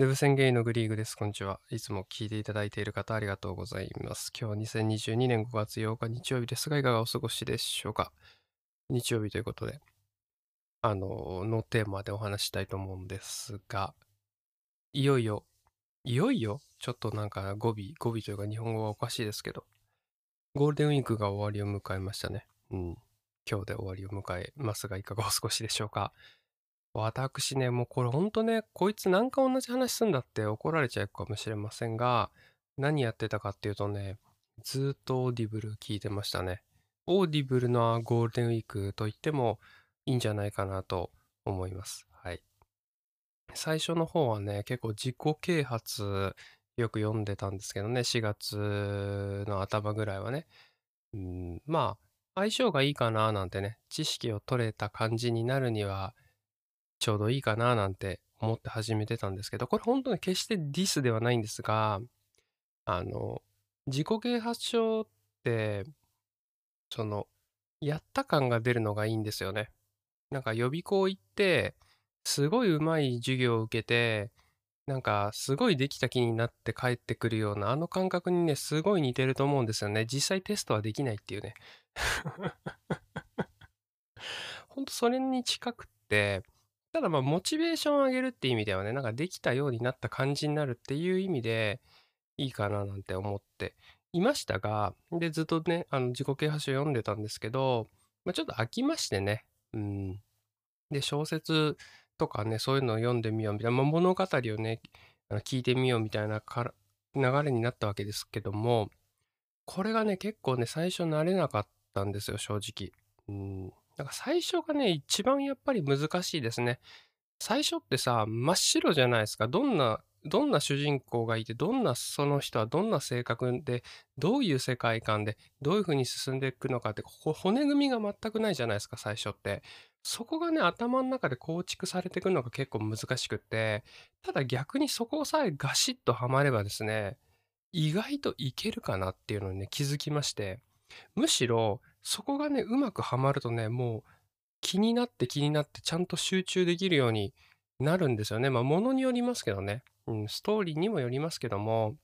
ウェブ宣言のグリーグです。こんにちは。いつも聞いていただいている方ありがとうございます。今日は2022年5月8日日曜日ですが、いかがお過ごしでしょうか？日曜日ということで、あの、のテーマでお話したいと思うんですが、いよいよ、いよいよ、ちょっとなんか語尾、語尾というか日本語はおかしいですけど、ゴールデンウィークが終わりを迎えましたね。うん。今日で終わりを迎えますが、いかがお過ごしでしょうか？私ね、もうこれほんとね、こいつなんか同じ話すんだって怒られちゃうかもしれませんが、何やってたかっていうとね、ずっと Audible 聞いてましたね。 Audible のゴールデンウィークと言ってもいいんじゃないかなと思います。はい。最初の方はね、結構自己啓発よく読んでたんですけどね、4月の頭ぐらいはね。うん、まあ、相性がいいかななんてね、知識を取れた感じになるには、ちょうどいいかななんて思って始めてたんですけど、これ本当に決してディスではないんですが、あの、自己啓発書って、その、やった感が出るのがいいんですよね。なんか予備校行って、すごい上手い授業を受けて、なんかすごいできた気になって帰ってくるようなあの感覚にね、すごい似てると思うんですよね。実際テストはできないっていうね。ほんとそれに近くって、ただまあ、モチベーションを上げるって意味ではね、なんかできたようになった感じになるっていう意味で、いいかななんて思っていましたが、で、ずっとね、あの、自己啓発書読んでたんですけど、まあ、ちょっと飽きましてね。うん。で、小説とかね、そういうのを読んでみようみたいな、まあ、物語をね、あの聞いてみようみたいなから流れになったわけですけども、これがね、結構ね、最初慣れなかったんですよ、正直。うん。なんか最初がね、一番やっぱり難しいですね。最初ってさ、真っ白じゃないですか。どんな、どんな主人公がいて、どんなその人はどんな性格で、どういう世界観で、どういう風に進んでいくのかって、骨組みが全くないじゃないですか、最初って。そこがね、頭の中で構築されていくのが結構難しくって、ただ逆にそこさえガシッとはまればですね、意外といけるかなっていうのにね、気づきまして、むしろ、そこがね、うまくはまるとね、もう気になって気になってちゃんと集中できるようになるんですよね。まあ、ものによりますけどね。うん、ストーリーにもよりますけども、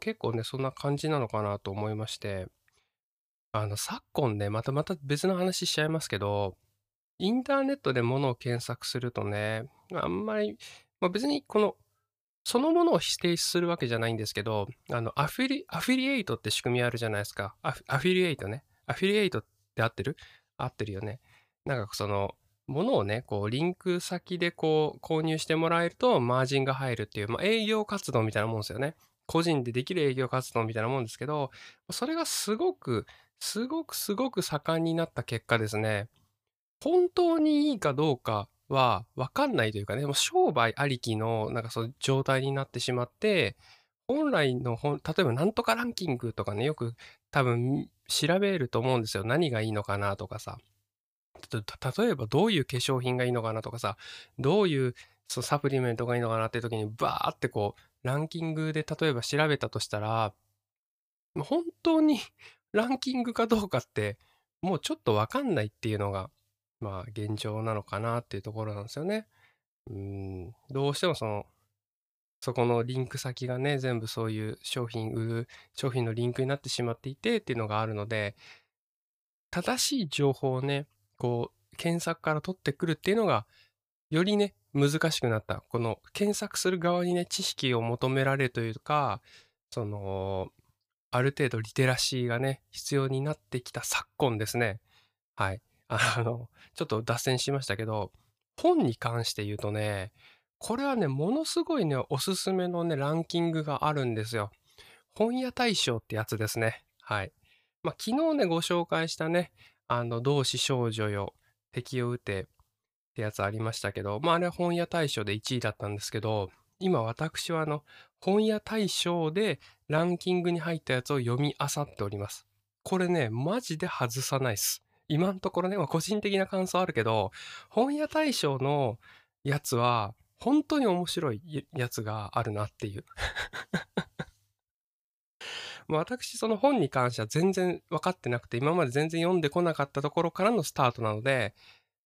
結構ね、そんな感じなのかなと思いまして、あの、昨今ね、またまた別の話しちゃいますけど、インターネットで物を検索するとね、あんまり、まあ、別にこのそのものを否定するわけじゃないんですけど、あの、アフィリ、アフィリエイトって仕組みあるじゃないですか。アフアフィリエイトね。アフィリエイトって合ってる？合ってるよね。なんかその、ものをね、こう、リンク先でこう、購入してもらえると、マージンが入るっていう、まあ、営業活動みたいなもんですよね。個人でできる営業活動みたいなもんですけど、それがすごく、すごくすごく盛んになった結果ですね、本当にいいかどうかは分かんないというかね、もう商売ありきのなんかそう状態になってしまって、本来の本、例えばなんとかランキングとかね、よく多分調べると思うんですよ。何がいいのかなとかさ。例えばどういう化粧品がいいのかなとかさ、どういうそうサプリメントがいいのかなって時にバーってこうランキングで例えば調べたとしたら、本当に ランキングかどうかってもうちょっとわかんないっていうのがまあ、現状なのかなっていうところなんですよね。うん、どうしてもその、そこのリンク先がね、全部そういう商品売る、商品のリンクになってしまっていてっていうのがあるので、正しい情報をね、こう、検索から取ってくるっていうのが、よりね、難しくなった。この検索する側にね、知識を求められるというか、その、ある程度リテラシーがね、必要になってきた昨今ですね。はい。あの、ちょっと脱線しましたけど、本に関して言うとね、これはね、ものすごいね、おすすめのね、ランキングがあるんですよ。本屋大賞ってやつですね。はい。まあ、昨日ね、ご紹介したね、あの、同志少女よ、敵を撃てってやつありましたけど、まあ、あれは本屋大賞で1位だったんですけど、今私はあの、本屋大賞でランキングに入ったやつを読み漁っております。これね、マジで外さないっす。今のところね、まあ、個人的な感想あるけど、本屋大賞のやつは、本当に面白いやつがあるなっていう。私、その本に関しては全然分かってなくて、今まで全然読んでこなかったところからのスタートなので、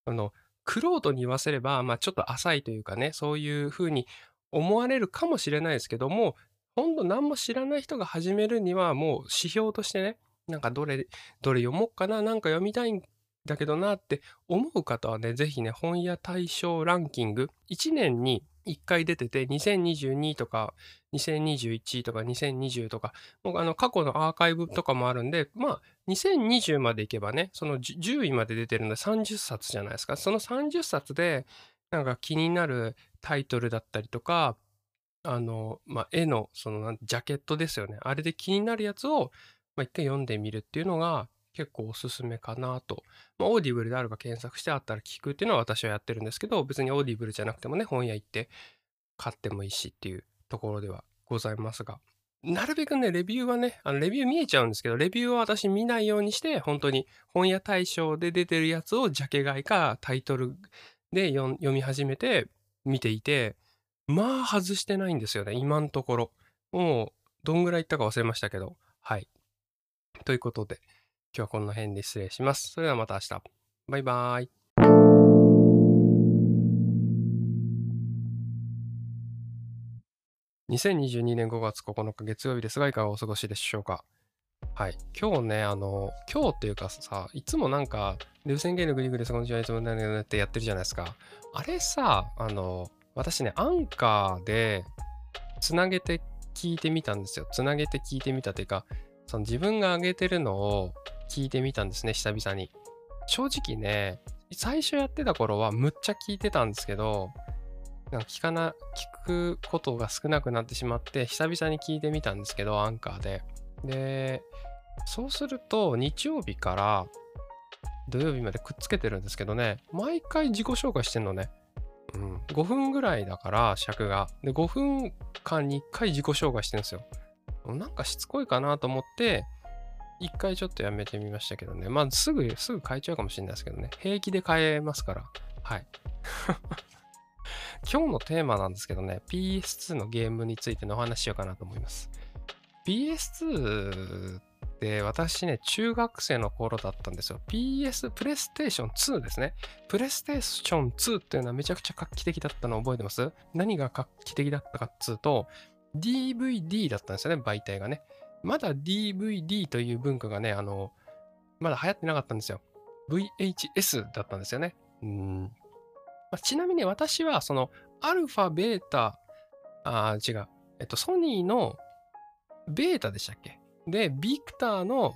あの、クロートに言わせれば、まあちょっと浅いというかね、そういうふうに思われるかもしれないですけども、ほんと何も知らない人が始めるには、もう指標としてね、なんかどれ、どれ読もうかな、なんか読みたいんだけどなって思う方はね、ぜひね、本屋大賞ランキング、1年に1回出てて、2022とか、2021とか、2020とか、もうあの過去のアーカイブとかもあるんで、まあ、2020までいけばね、その10位まで出てるので30冊じゃないですか。その30冊で、なんか気になるタイトルだったりとか、あの、まあ、絵の、その、ジャケットですよね。あれで気になるやつを、まあ、一回読んでみるっていうのが結構おすすめかなと。まあ、 Audible であるか検索してあったら聞くっていうのは私はやってるんですけど、別に Audible じゃなくてもね、本屋行って買ってもいいしっていうところではございますが、なるべくね、レビューはね、あのレビュー見えちゃうんですけど、レビューは私見ないようにして、本当に本屋大賞で出てるやつをジャケ買いかタイトルで読み始めて見ていて、まあ外してないんですよね、今のところ。もう、どんぐらいいったか忘れましたけど。はい。ということで、今日はこの辺で失礼します。それではまた明日。バイバーイ。2022年5月9日月曜日ですが、いかがお過ごしでしょうか？はい。今日ね、あの、今日っていうかさ、いつもなんか、ルーセンゲーのグリグリスこんにちは、いつもねねってやってるじゃないですか。あれさ、あの、私ね、アンカーでつなげて聞いてみたんですよ。つなげて聞いてみたというか、その自分が上げてるのを聞いてみたんですね、久々に。正直ね、最初やってた頃はむっちゃ聞いてたんですけど、なんか聞かな、聞くことが少なくなってしまって、久々に聞いてみたんですけど、アンカーで。で、そうすると、日曜日から土曜日までくっつけてるんですけどね、毎回自己紹介してんのね。うん、5分ぐらいだから尺が。で、5分間に1回自己紹介してるんですよ。なんかしつこいかなと思って、1回ちょっとやめてみましたけどね。まあ、すぐ、すぐ変えちゃうかもしれないですけどね。平気で変えますから。はい。今日のテーマなんですけどね、PS2 のゲームについてのお話しようかなと思います。PS2 って私ね、中学生の頃だったんですよ。PS、プレイステーション2ですね。プレイステーション2っていうのはめちゃくちゃ画期的だったの覚えてます？何が画期的だったかっつうと、DVD だったんですよね、媒体がね。まだ DVD という文化がね、あの、まだ流行ってなかったんですよ。VHS だったんですよね。うん。まあ、ちなみに私は、その、アルファ、ベータ、あ、違う。えっと、ソニーのベータでしたっけ？で、ビクターの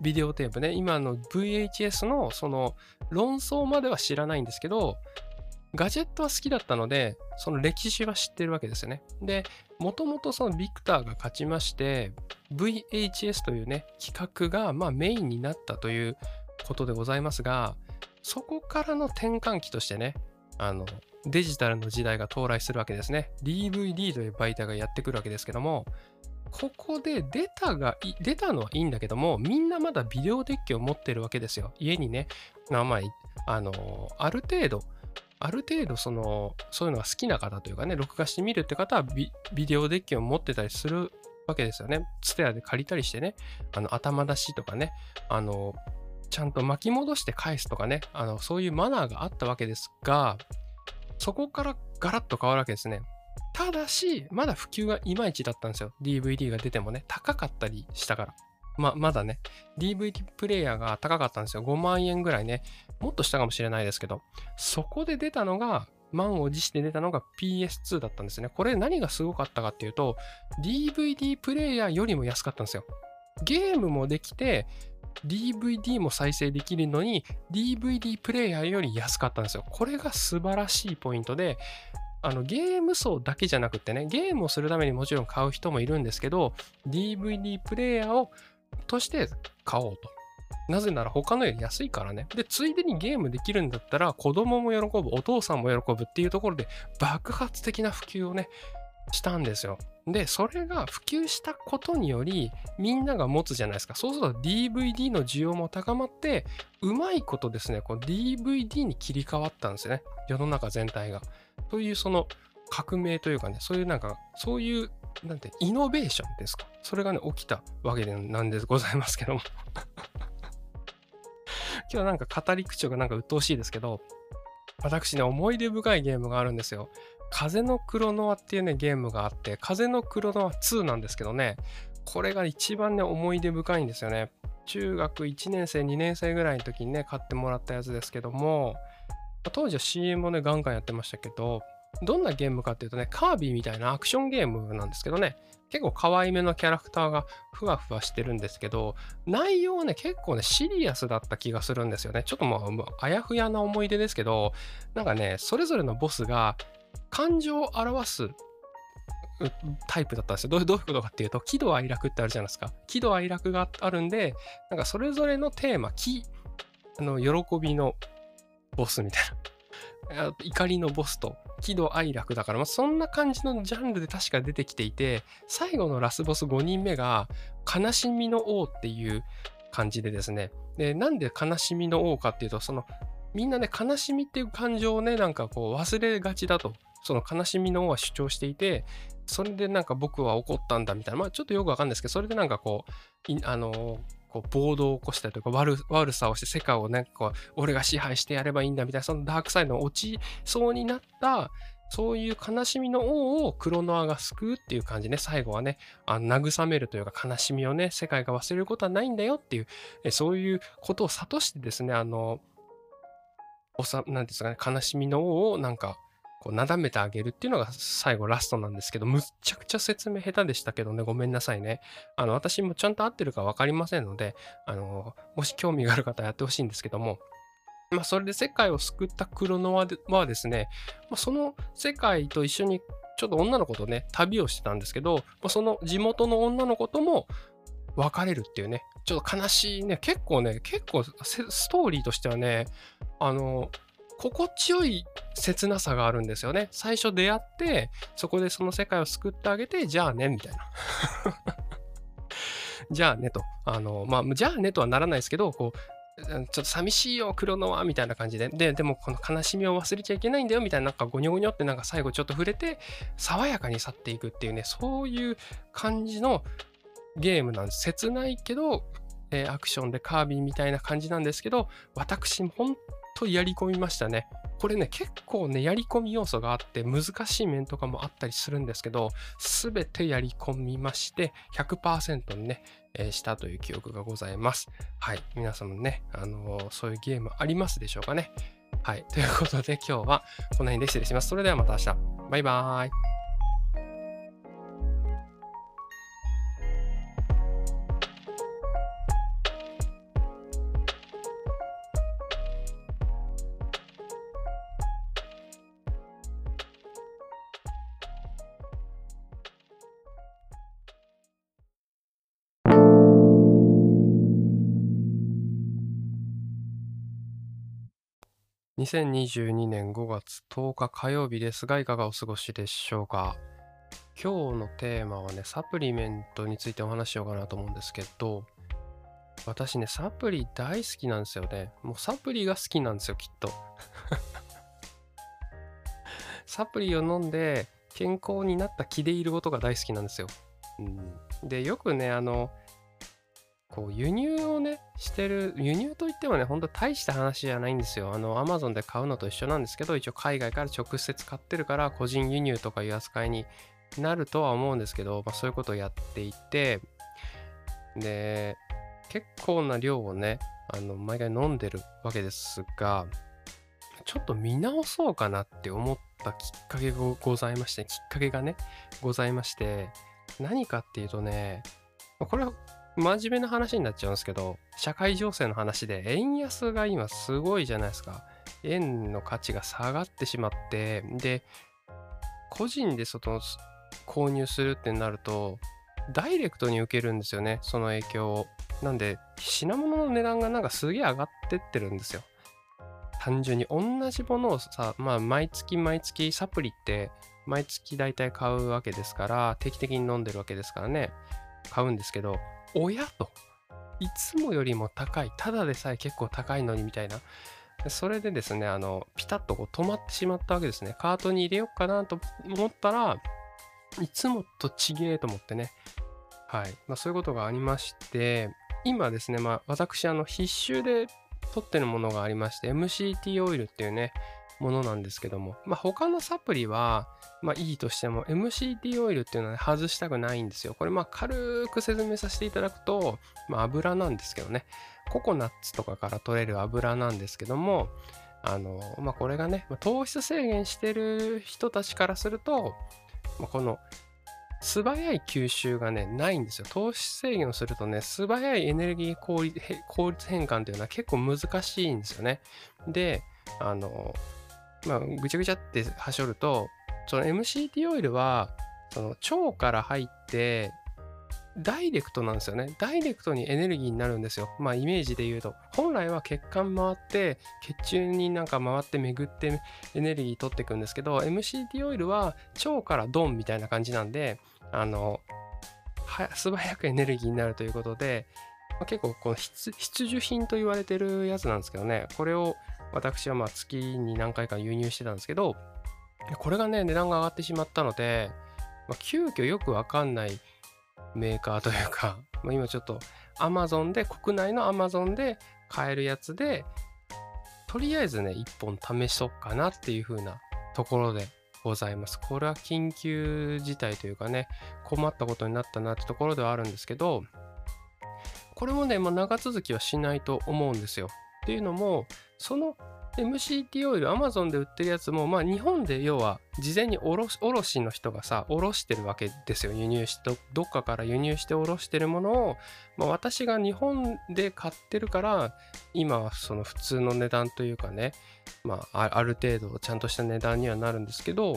ビデオテープね、今の VHS のその論争までは知らないんですけど、ガジェットは好きだったので、その歴史は知ってるわけですよね。で、もともとそのビクターが勝ちまして、VHS というね、企画がまメインになったということでございますが、そこからの転換期としてね、あの、デジタルの時代が到来するわけですね。DVD という媒体がやってくるわけですけども、ここで出たが、出たのはいいんだけども、みんなまだビデオデッキを持ってるわけですよ。家にね、まあ、あの、ある程度、ある程度その、そういうのが好きな方というかね、録画してみるって方はビデオデッキを持ってたりするわけですよね。ツテアで借りたりしてね、あの頭出しとかね、あの、ちゃんと巻き戻して返すとかね、あのそういうマナーがあったわけですが、そこからガラッと変わるわけですね。ただし、まだ普及がいまいちだったんですよ。DVD が出てもね、高かったりしたから。ま、まだね、DVD プレイヤーが高かったんですよ。5万円ぐらいね。もっとしたかもしれないですけど、そこで出たのが、満を持して出たのが PS2 だったんですね。これ何がすごかったかっていうと、DVD プレイヤーよりも安かったんですよ。ゲームもできて、DVD も再生できるのに、DVD プレイヤーより安かったんですよ。これが素晴らしいポイントで、あのゲーム層だけじゃなくてね、ゲームをするためにもちろん買う人もいるんですけど、DVD プレイヤーをとして買おうと。なぜなら他のより安いからね。で、ついでにゲームできるんだったら子供も喜ぶ、お父さんも喜ぶっていうところで爆発的な普及をね、したんですよ。で、それが普及したことにより、みんなが持つじゃないですか。そうすると DVD の需要も高まって、うまいことですね、こう DVD に切り替わったんですよね。世の中全体が。というその革命というかね、そういうなんか、そういう、なんて、イノベーションですか？それがね、起きたわけなんでございますけども 今日なんか語り口調がなんか鬱陶しいですけど、私ね、思い出深いゲームがあるんですよ。風のクロノアっていうね、ゲームがあって、風のクロノア2なんですけどね、これが一番ね、思い出深いんですよね。中学1年生、2年生ぐらいの時にね、買ってもらったやつですけども、当時は CM をね、ガンガンやってましたけど、どんなゲームかっていうとね、カービィみたいなアクションゲームなんですけどね、結構可愛めのキャラクターがふわふわしてるんですけど、内容はね、結構ね、シリアスだった気がするんですよね。ちょっともう、あやふやな思い出ですけど、なんかね、それぞれのボスが感情を表すタイプだったんですよ。どういうことかっていうと、喜怒哀楽ってあるじゃないですか。喜怒哀楽があるんで、なんかそれぞれのテーマ、喜、あの、喜びのボスみたいな。怒りのボスと喜怒哀楽だから、まあ、そんな感じのジャンルで確か出てきていて最後のラスボス5人目が悲しみの王っていう感じでですね。でなんで悲しみの王かっていうとそのみんなね悲しみっていう感情をねなんかこう忘れがちだと。その悲しみの王は主張していてそれでなんか僕は怒ったんだみたいな。まあちょっとよくわかんないですけどそれでなんかこうあのーこう暴動を起こしたりとか悪悪さをして世界をねこう俺が支配してやればいいんだみたいなそのダークサイドに落ちそうになったそういう悲しみの王をクロノアが救うっていう感じね最後はねあ慰めるというか悲しみをね世界が忘れることはないんだよっていうえそういうことを諭してですねあのおさなんですかね悲しみの王をなんかこうなだめてあげるっていうのが最後ラストなんですけど、むっちゃくちゃ説明下手でしたけどね、ごめんなさいね。あの、私もちゃんと合ってるか分かりませんので、あの、もし興味がある方はやってほしいんですけども、まあ、それで世界を救ったクロノワはですね、まあ、その世界と一緒にちょっと女の子とね、旅をしてたんですけど、まあ、その地元の女の子とも別れるっていうね、ちょっと悲しいね、結構ね、結構ストーリーとしてはね、あの、心地よい切なさがあるんですよね。最初出会って、そこでその世界を救ってあげて、じゃあね、みたいな。じゃあねと。あの、まあ、じゃあねとはならないですけど、こう、ちょっと寂しいよ、クロノは、みたいな感じで。で、でもこの悲しみを忘れちゃいけないんだよ、みたいな、なんかゴニョゴニョってなんか最後ちょっと触れて、爽やかに去っていくっていうね、そういう感じのゲームなんです。切ないけど、えー、アクションでカービィみたいな感じなんですけど、私、本とやり込みましたね。これね、結構ね、やり込み要素があって、難しい面とかもあったりするんですけど、すべてやり込みまして、100%にね、えー、したという記憶がございます。はい。皆さんもね、あのー、そういうゲームありますでしょうかね。はい。ということで、今日はこの辺で失礼します。それではまた明日。バイバーイ。2022年5月10日火曜日ですが、いかがお過ごしでしょうか？今日のテーマはね、サプリメントについてお話ししようかなと思うんですけど、私ね、サプリ大好きなんですよね。もうサプリが好きなんですよ、きっと。サプリを飲んで健康になった気でいることが大好きなんですよ。うん、で、よくね、あの、こう輸入をねしてる輸入といってもねほんと大した話じゃないんですよ。あのアマゾンで買うのと一緒なんですけど一応海外から直接買ってるから個人輸入とかいう扱いになるとは思うんですけど、まあ、そういうことをやっていてで結構な量をねあの毎回飲んでるわけですがちょっと見直そうかなって思ったきっかけがございましてきっかけがねございまして何かっていうとねこれは真面目な話になっちゃうんですけど、社会情勢の話で、円安が今すごいじゃないですか。円の価値が下がってしまって、で、個人で外購入するってなると、ダイレクトに受けるんですよね、その影響を。なんで、品物の値段がなんかすげえ上がってってるんですよ。単純に同じものをさ、まあ、毎月毎月サプリって毎月大体買うわけですから、定期的に飲んでるわけですからね、買うんですけど、親？と、いつもよりも高い、ただでさえ結構高いのにみたいな。それでですね、あの、ピタッとこう止まってしまったわけですね。カートに入れようかなと思ったら、いつもとちげえと思ってね。はい。まあ、そういうことがありまして、今ですね、まあ、私、あの、必修で取ってるものがありまして、MCT オイルっていうね、ものなんですけども、まあ、他のサプリは、まあ、いいとしても MCT オイルっていうのは、外したくないんですよ。これまあ軽く説明させていただくと、まあ、油なんですけどねココナッツとかから取れる油なんですけどもあの、まあ、これがね糖質制限してる人たちからすると、まあ、この素早い吸収がね、ないんですよ。糖質制限をするとね、素早いエネルギー効率変換というのは結構難しいんですよね。で、あの、まあ、ぐちゃぐちゃってはしょると、その MCT オイルは、その腸から入って、ダイレクトなんですよね。ダイレクトにエネルギーになるんですよ。まあイメージで言うと。本来は血管回って、血中になんか回って巡ってエネルギー取っていくんですけど、MCT オイルは腸からドンみたいな感じなんで、あの、素早くエネルギーになるということで、まあ、結構この必需品と言われてるやつなんですけどね、これを私はまあ月に何回か輸入してたんですけど、これがね、値段が上がってしまったので、まあ、急遽よくわかんないメーカーというか、まあ、今ちょっと Amazon で、国内の Amazon で買えるやつで、とりあえずね、1本試そうかなっていう風なところでございます。これは緊急事態というかね、困ったことになったなってところではあるんですけど、これもね、まあ、長続きはしないと思うんですよ。っていうのも、その MCT オイル、Amazon で売ってるやつも、まあ日本で要は事前に卸の人がさ、卸してるわけですよ。輸入して、どっかから輸入して卸してるものを、まあ私が日本で買ってるから、今はその普通の値段というかね、まあある程度ちゃんとした値段にはなるんですけど、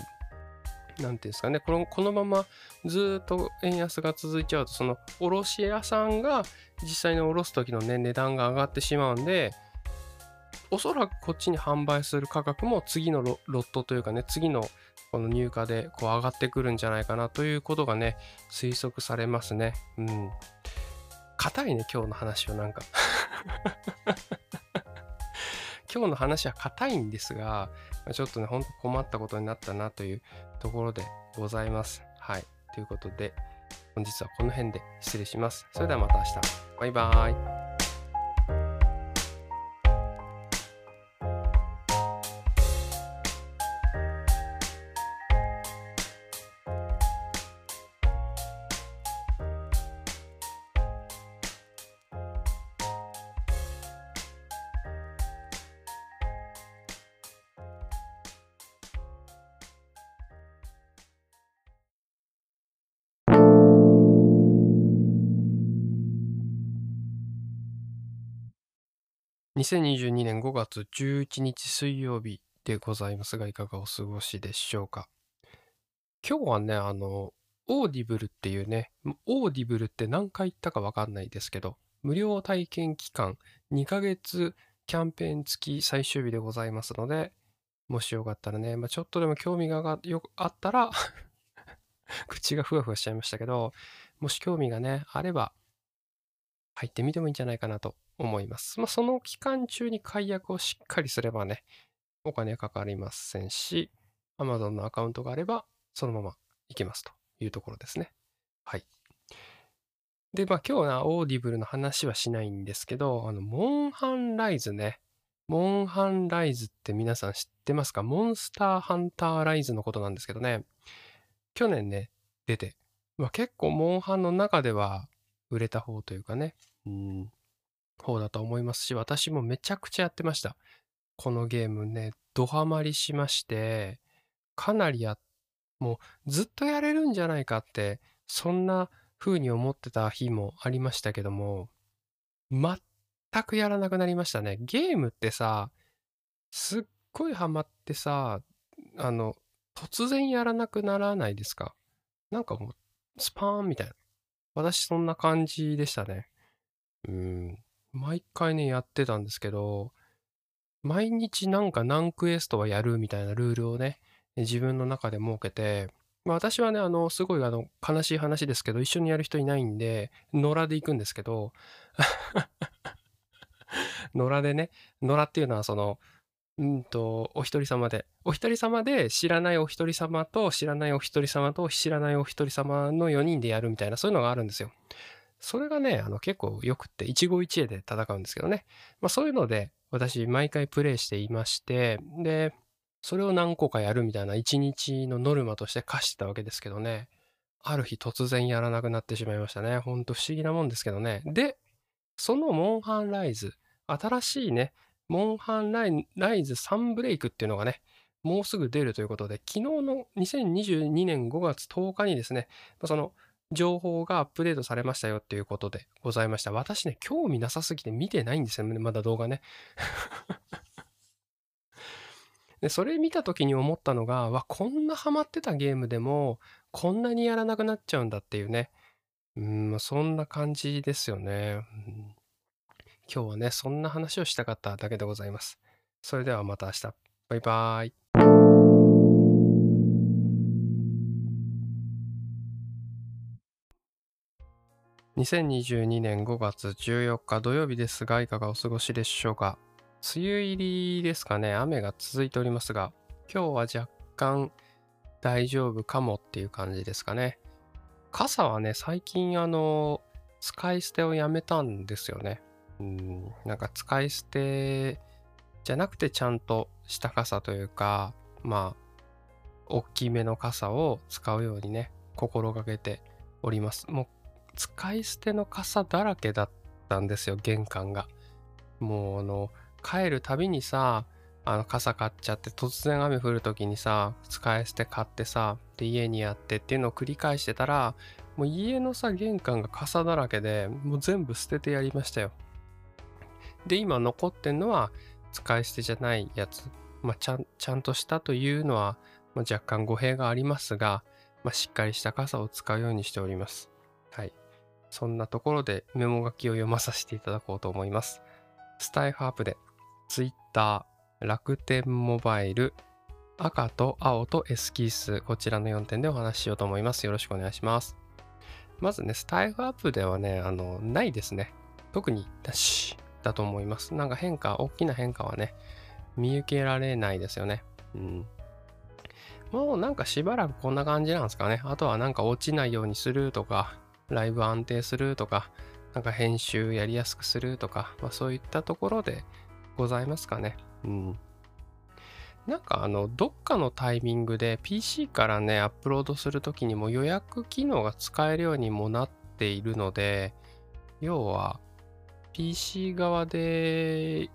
何ていうんですかねこのこのままずっと円安が続いちゃうとその卸屋さんが実際に卸す時のね値段が上がってしまうんでおそらくこっちに販売する価格も次のロットというかね、次のこの入荷でこう上がってくるんじゃないかなということがね、推測されますね。うん。硬いね、今日の話はなんか 今日の話は硬いんですが、ちょっとね、ほんと困ったことになったなというところでございます。はい。ということで、本日はこの辺で失礼します。それではまた明日。バイバーイ。2022年5月11日水曜日でございますが、いかがお過ごしでしょうか。今日はね、あの、 Audible っていうね、 Audible って何回言ったかわかんないですけど、無料体験期間2ヶ月キャンペーン付き最終日でございますので、もしよかったらね、まあ、ちょっとでも興味がよあったら 口がふわふわしちゃいましたけど、もし興味がね、あれば、入ってみてもいいんじゃないかなと思います。まあ、その期間中に解約をしっかりすればね、お金かかりませんし、Amazon のアカウントがあれば、そのまま行けますというところですね。はい。で、まあ今日は Audible の話はしないんですけど、あの、モンハンライズね。モンハンライズって皆さん知ってますか？モンスターハンターライズのことなんですけどね。去年ね、出て、まあ、結構モンハンの中では売れた方というかね、うん、方だと思いますし、私もめちゃくちゃやってました。このゲームね、ドハマりしまして、かなりや、もうずっとやれるんじゃないかって、そんな風に思ってた日もありましたけども、全くやらなくなりましたね。ゲームってさ、すっごいハマってさ、あの、突然やらなくならないですか？なんかもう、スパーンみたいな。私そんな感じでしたね。うん。毎回ね、やってたんですけど、毎日なんか何クエストはやるみたいなルールをね、自分の中で設けて、まあ、私はね、あの、すごいあの、悲しい話ですけど、一緒にやる人いないんで、野良で行くんですけど、野良でね、野良っていうのはその、うんと、お一人様で、お一人様で知らないお一人様と知らないお一人様と知らないお一人様の4人でやるみたいな、そういうのがあるんですよ。それがね、あの結構よくって、一期一会で戦うんですけどね。まあそういうので、私毎回プレイしていまして、で、それを何個かやるみたいな一日のノルマとして課してたわけですけどね。ある日突然やらなくなってしまいましたね。ほんと不思議なもんですけどね。で、そのモンハンライズ、新しいね、モンハンライライズ3ブレイクっていうのがね、もうすぐ出るということで、昨日の2022年5月10日にですね、その情報がアップデートされましたよっていうことでございました。私ね、興味なさすぎて見てないんですよね、まだ動画ね。で、それ見た時に思ったのが、わ、こんなハマってたゲームでも、こんなにやらなくなっちゃうんだっていうね。うん、そんな感じですよね。うん今日はね、そんな話をしたかっただけでございます。それではまた明日。バイバーイ。2022年5月14日土曜日ですが、いかがお過ごしでしょうか？梅雨入りですかね、雨が続いておりますが、今日は若干大丈夫かもっていう感じですかね。傘はね、最近あの、使い捨てをやめたんですよね。うん、なんか使い捨てじゃなくてちゃんとした傘というか、まあ、大きめの傘を使うようにね、心がけております。もう、使い捨ての傘だらけだったんですよ、玄関が。もう、あの、帰るたびにさ、あの傘買っちゃって突然雨降る時にさ使い捨て買ってさで家にやってっていうのを繰り返してたらもう家のさ玄関が傘だらけでもう全部捨ててやりましたよで、今残ってんのは使い捨てじゃないやつ。まあ、ちゃん、ちゃんとしたというのは、まあ、若干語弊がありますが、まあ、しっかりした傘を使うようにしております。はい。そんなところでメモ書きを読まさせていただこうと思います。スタイフアップで Twitter、楽天モバイル、赤と青とエスキース、こちらの4点でお話ししようと思います。よろしくお願いします。まずね、スタイフアップではね、あの、ないですね。特になし。だと思います。なんか変化、大きな変化はね、見受けられないですよね。うん。もうなんかしばらくこんな感じなんですかね。あとはなんか落ちないようにするとか、ライブ安定するとか、なんか編集やりやすくするとか、まあ、そういったところでございますかね。うん。なんかあの、どっかのタイミングで PC からね、アップロードするときにも予約機能が使えるようにもなっているので、要は、PC 側で、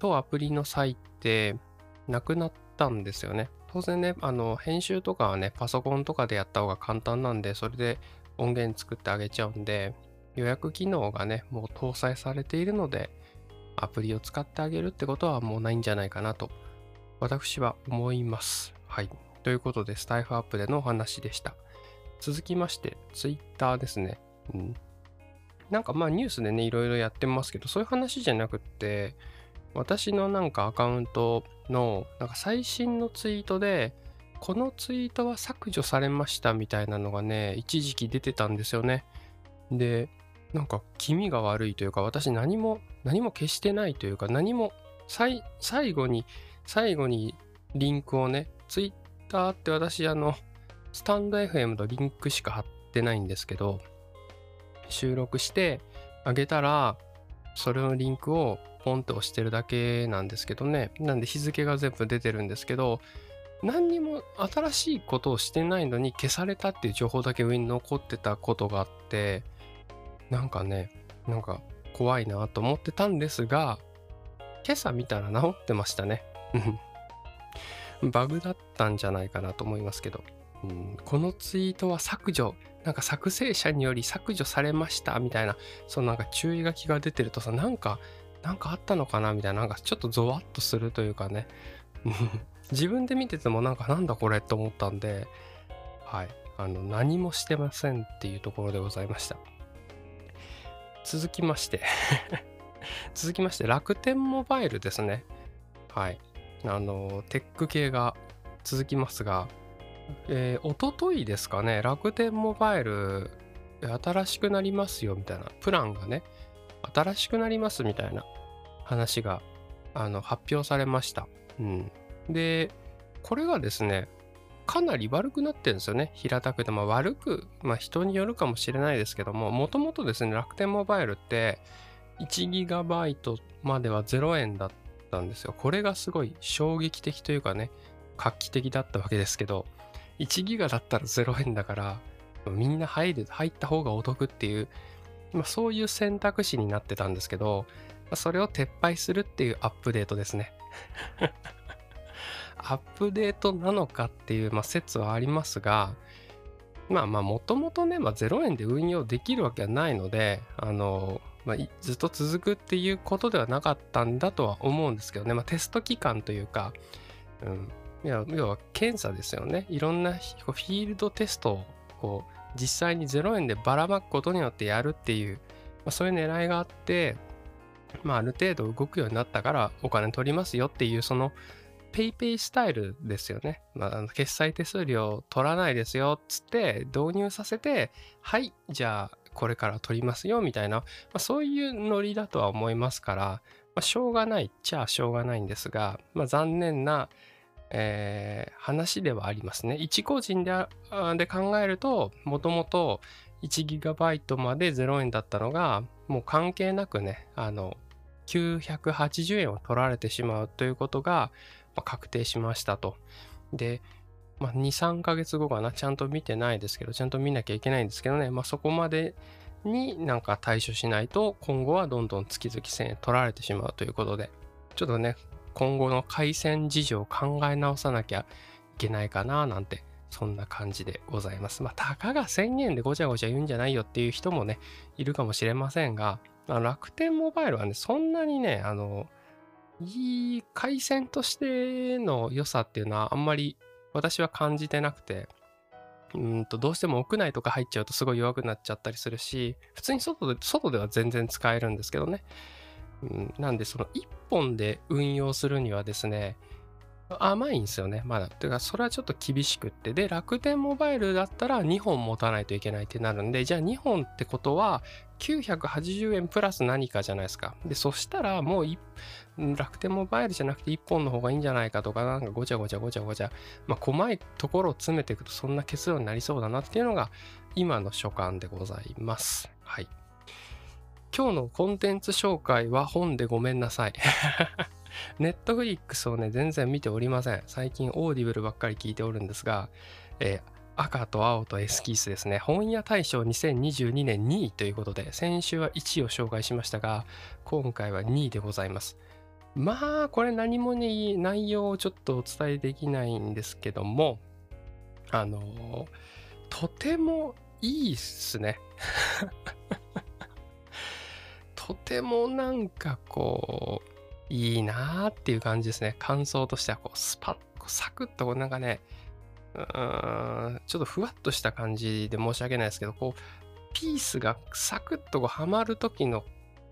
とアプリの際ってなくなったんですよね。当然ね、あの、編集とかはね、パソコンとかでやった方が簡単なんで、それで音源作ってあげちゃうんで、予約機能がね、もう搭載されているので、アプリを使ってあげるってことはもうないんじゃないかなと、私は思います。はい。ということで、スタイフアップでのお話でした。続きまして、Twitter ですね。うん。なんかまあニュースでね、いろいろやってますけど、そういう話じゃなくって、私のなんかアカウントのなんか最新のツイートで、このツイートは削除されましたみたいなのがね、一時期出てたんですよね。で、なんか気味が悪いというか、私何も、何も消してないというか、何も、最後に、最後にリンクをね、ツイッターって私、あの、スタンド FM のリンクしか貼ってないんですけど、収録してあげたら、それのリンクをポンと押してるだけなんですけどね。なんで日付が全部出てるんですけど、何にも新しいことをしてないのに消されたっていう情報だけ上に残ってたことがあって、なんかね、なんか怖いなと思ってたんですが、今朝見たら治ってましたね。バグだったんじゃないかなと思いますけど。うん、このツイートは削除なんか作成者により削除されましたみたいな、そのなんか注意書きが出てるとさ、なんか、なんかあったのかなみたいな、なんかちょっとゾワッとするというかね。自分で見ててもなんかなんだこれって思ったんで、はい。あの、何もしてませんっていうところでございました。続きまして 続きまして、楽天モバイルですね。はい。あの、テック系が続きますが、えー、おとといですかね、楽天モバイル、新しくなりますよみたいな、プランがね、新しくなりますみたいな話があの発表されました。うん。で、これがですね、かなり悪くなってるんですよね。平たくて。まあ悪く、まあ人によるかもしれないですけども、もともとですね、楽天モバイルって1ギガバイトまでは0円だったんですよ。これがすごい衝撃的というかね、画期的だったわけですけど、1ギガだったら0円だから、みんな入る、入った方がお得っていう、まあ、そういう選択肢になってたんですけど、それを撤廃するっていうアップデートですね。アップデートなのかっていう、まあ、説はありますが、まあまあ、もともとね、まあ、0円で運用できるわけはないので、あの、まあ、ずっと続くっていうことではなかったんだとは思うんですけどね、まあ、テスト期間というか、うん、いや要は検査ですよね。いろんなフィールドテストをこう実際に0円でばらまくことによってやるっていう、まあ、そういう狙いがあって、まあ、ある程度動くようになったからお金取りますよっていうその PayPay スタイルですよね。まあ、決済手数料取らないですよつって導入させて、はい、じゃあこれから取りますよみたいな、まあ、そういうノリだとは思いますから、まあ、しょうがないっちゃしょうがないんですが、まあ、残念な、えー、話ではありますね。一個人でで考えると、もともと 1GB まで0円だったのが、もう関係なくね、あの、980円を取られてしまうということが、まあ、確定しましたと。で、まあ、2、3ヶ月後かな、ちゃんと見てないですけど、ちゃんと見なきゃいけないんですけどね、まあ、そこまでになんか対処しないと、今後はどんどん月々1000円取られてしまうということで、ちょっとね、今後の回線事情を考え直さなきゃいけないかな、なんて、そんな感じでございます。まあ、たかが1000円でごちゃごちゃ言うんじゃないよっていう人もね、いるかもしれませんが、楽天モバイルはね、そんなにね、あの、いい回線としての良さっていうのはあんまり私は感じてなくて、うんとどうしても屋内とか入っちゃうとすごい弱くなっちゃったりするし、普通に外で外では全然使えるんですけどね。うん、なんでその1本で運用するにはですね、甘いんですよね、まだ。てか、それはちょっと厳しくって。で、楽天モバイルだったら2本持たないといけないってなるんで、じゃあ2本ってことは980円プラス何かじゃないですか。で、そしたらもう楽天モバイルじゃなくて1本の方がいいんじゃないかとか、なんかごちゃごちゃごちゃごちゃ、まあ、細いところを詰めていくとそんな結論になりそうだなっていうのが今の所感でございます。はい。今日のコンテンツ紹介は本でごめんなさい。 Netflix をね、全然見ておりません。最近 Audible ばっかり聞いておるんですが、えー、赤と青とエスキースですね。本屋大賞2022年2位ということで、先週は1位を紹介しましたが、今回は2位でございます。まあ、これ何もね、内容をちょっとお伝えできないんですけども、あの、とてもいいっすね。とてもなんかこう、いいなーっていう感じですね。感想としては、こう、スパッ、こうサクッと、なんかね、うーん、ちょっとふわっとした感じで申し訳ないですけど、こう、ピースがサクッとこうはまる時の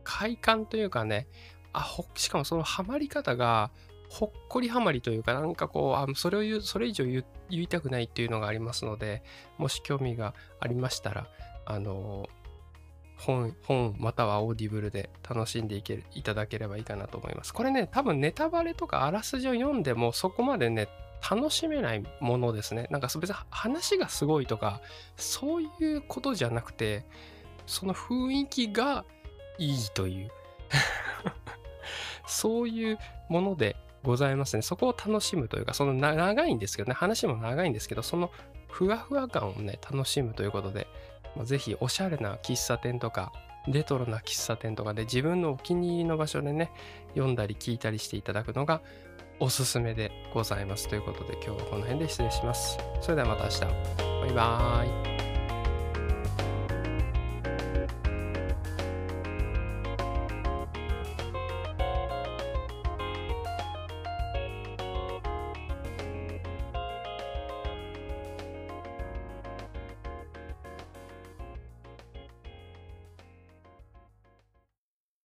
快感というかね、あほしかもそのはまり方が、ほっこりはまりというか、なんかこう、あそれを言う、それ以上言いたくないっていうのがありますので、もし興味がありましたら、あの本、本または Audible で楽しんでいけるいただければいいかなと思います。これね、多分ネタバレとかあらすじを読んでもそこまでね、楽しめないものですね。なんか別に話がすごいとか、そういうことじゃなくて、その雰囲気がいいという そういうものでございますね。そこを楽しむというか、その長いんですけどね、話も長いんですけど、そのふわふわ感をね、楽しむということで、まあ、ぜひおしゃれな喫茶店とか、レトロな喫茶店とかで自分のお気に入りの場所でね、読んだり聞いたりしていただくのがおすすめでございます。ということで今日はこの辺で失礼します。それではまた明日。バイバーイ。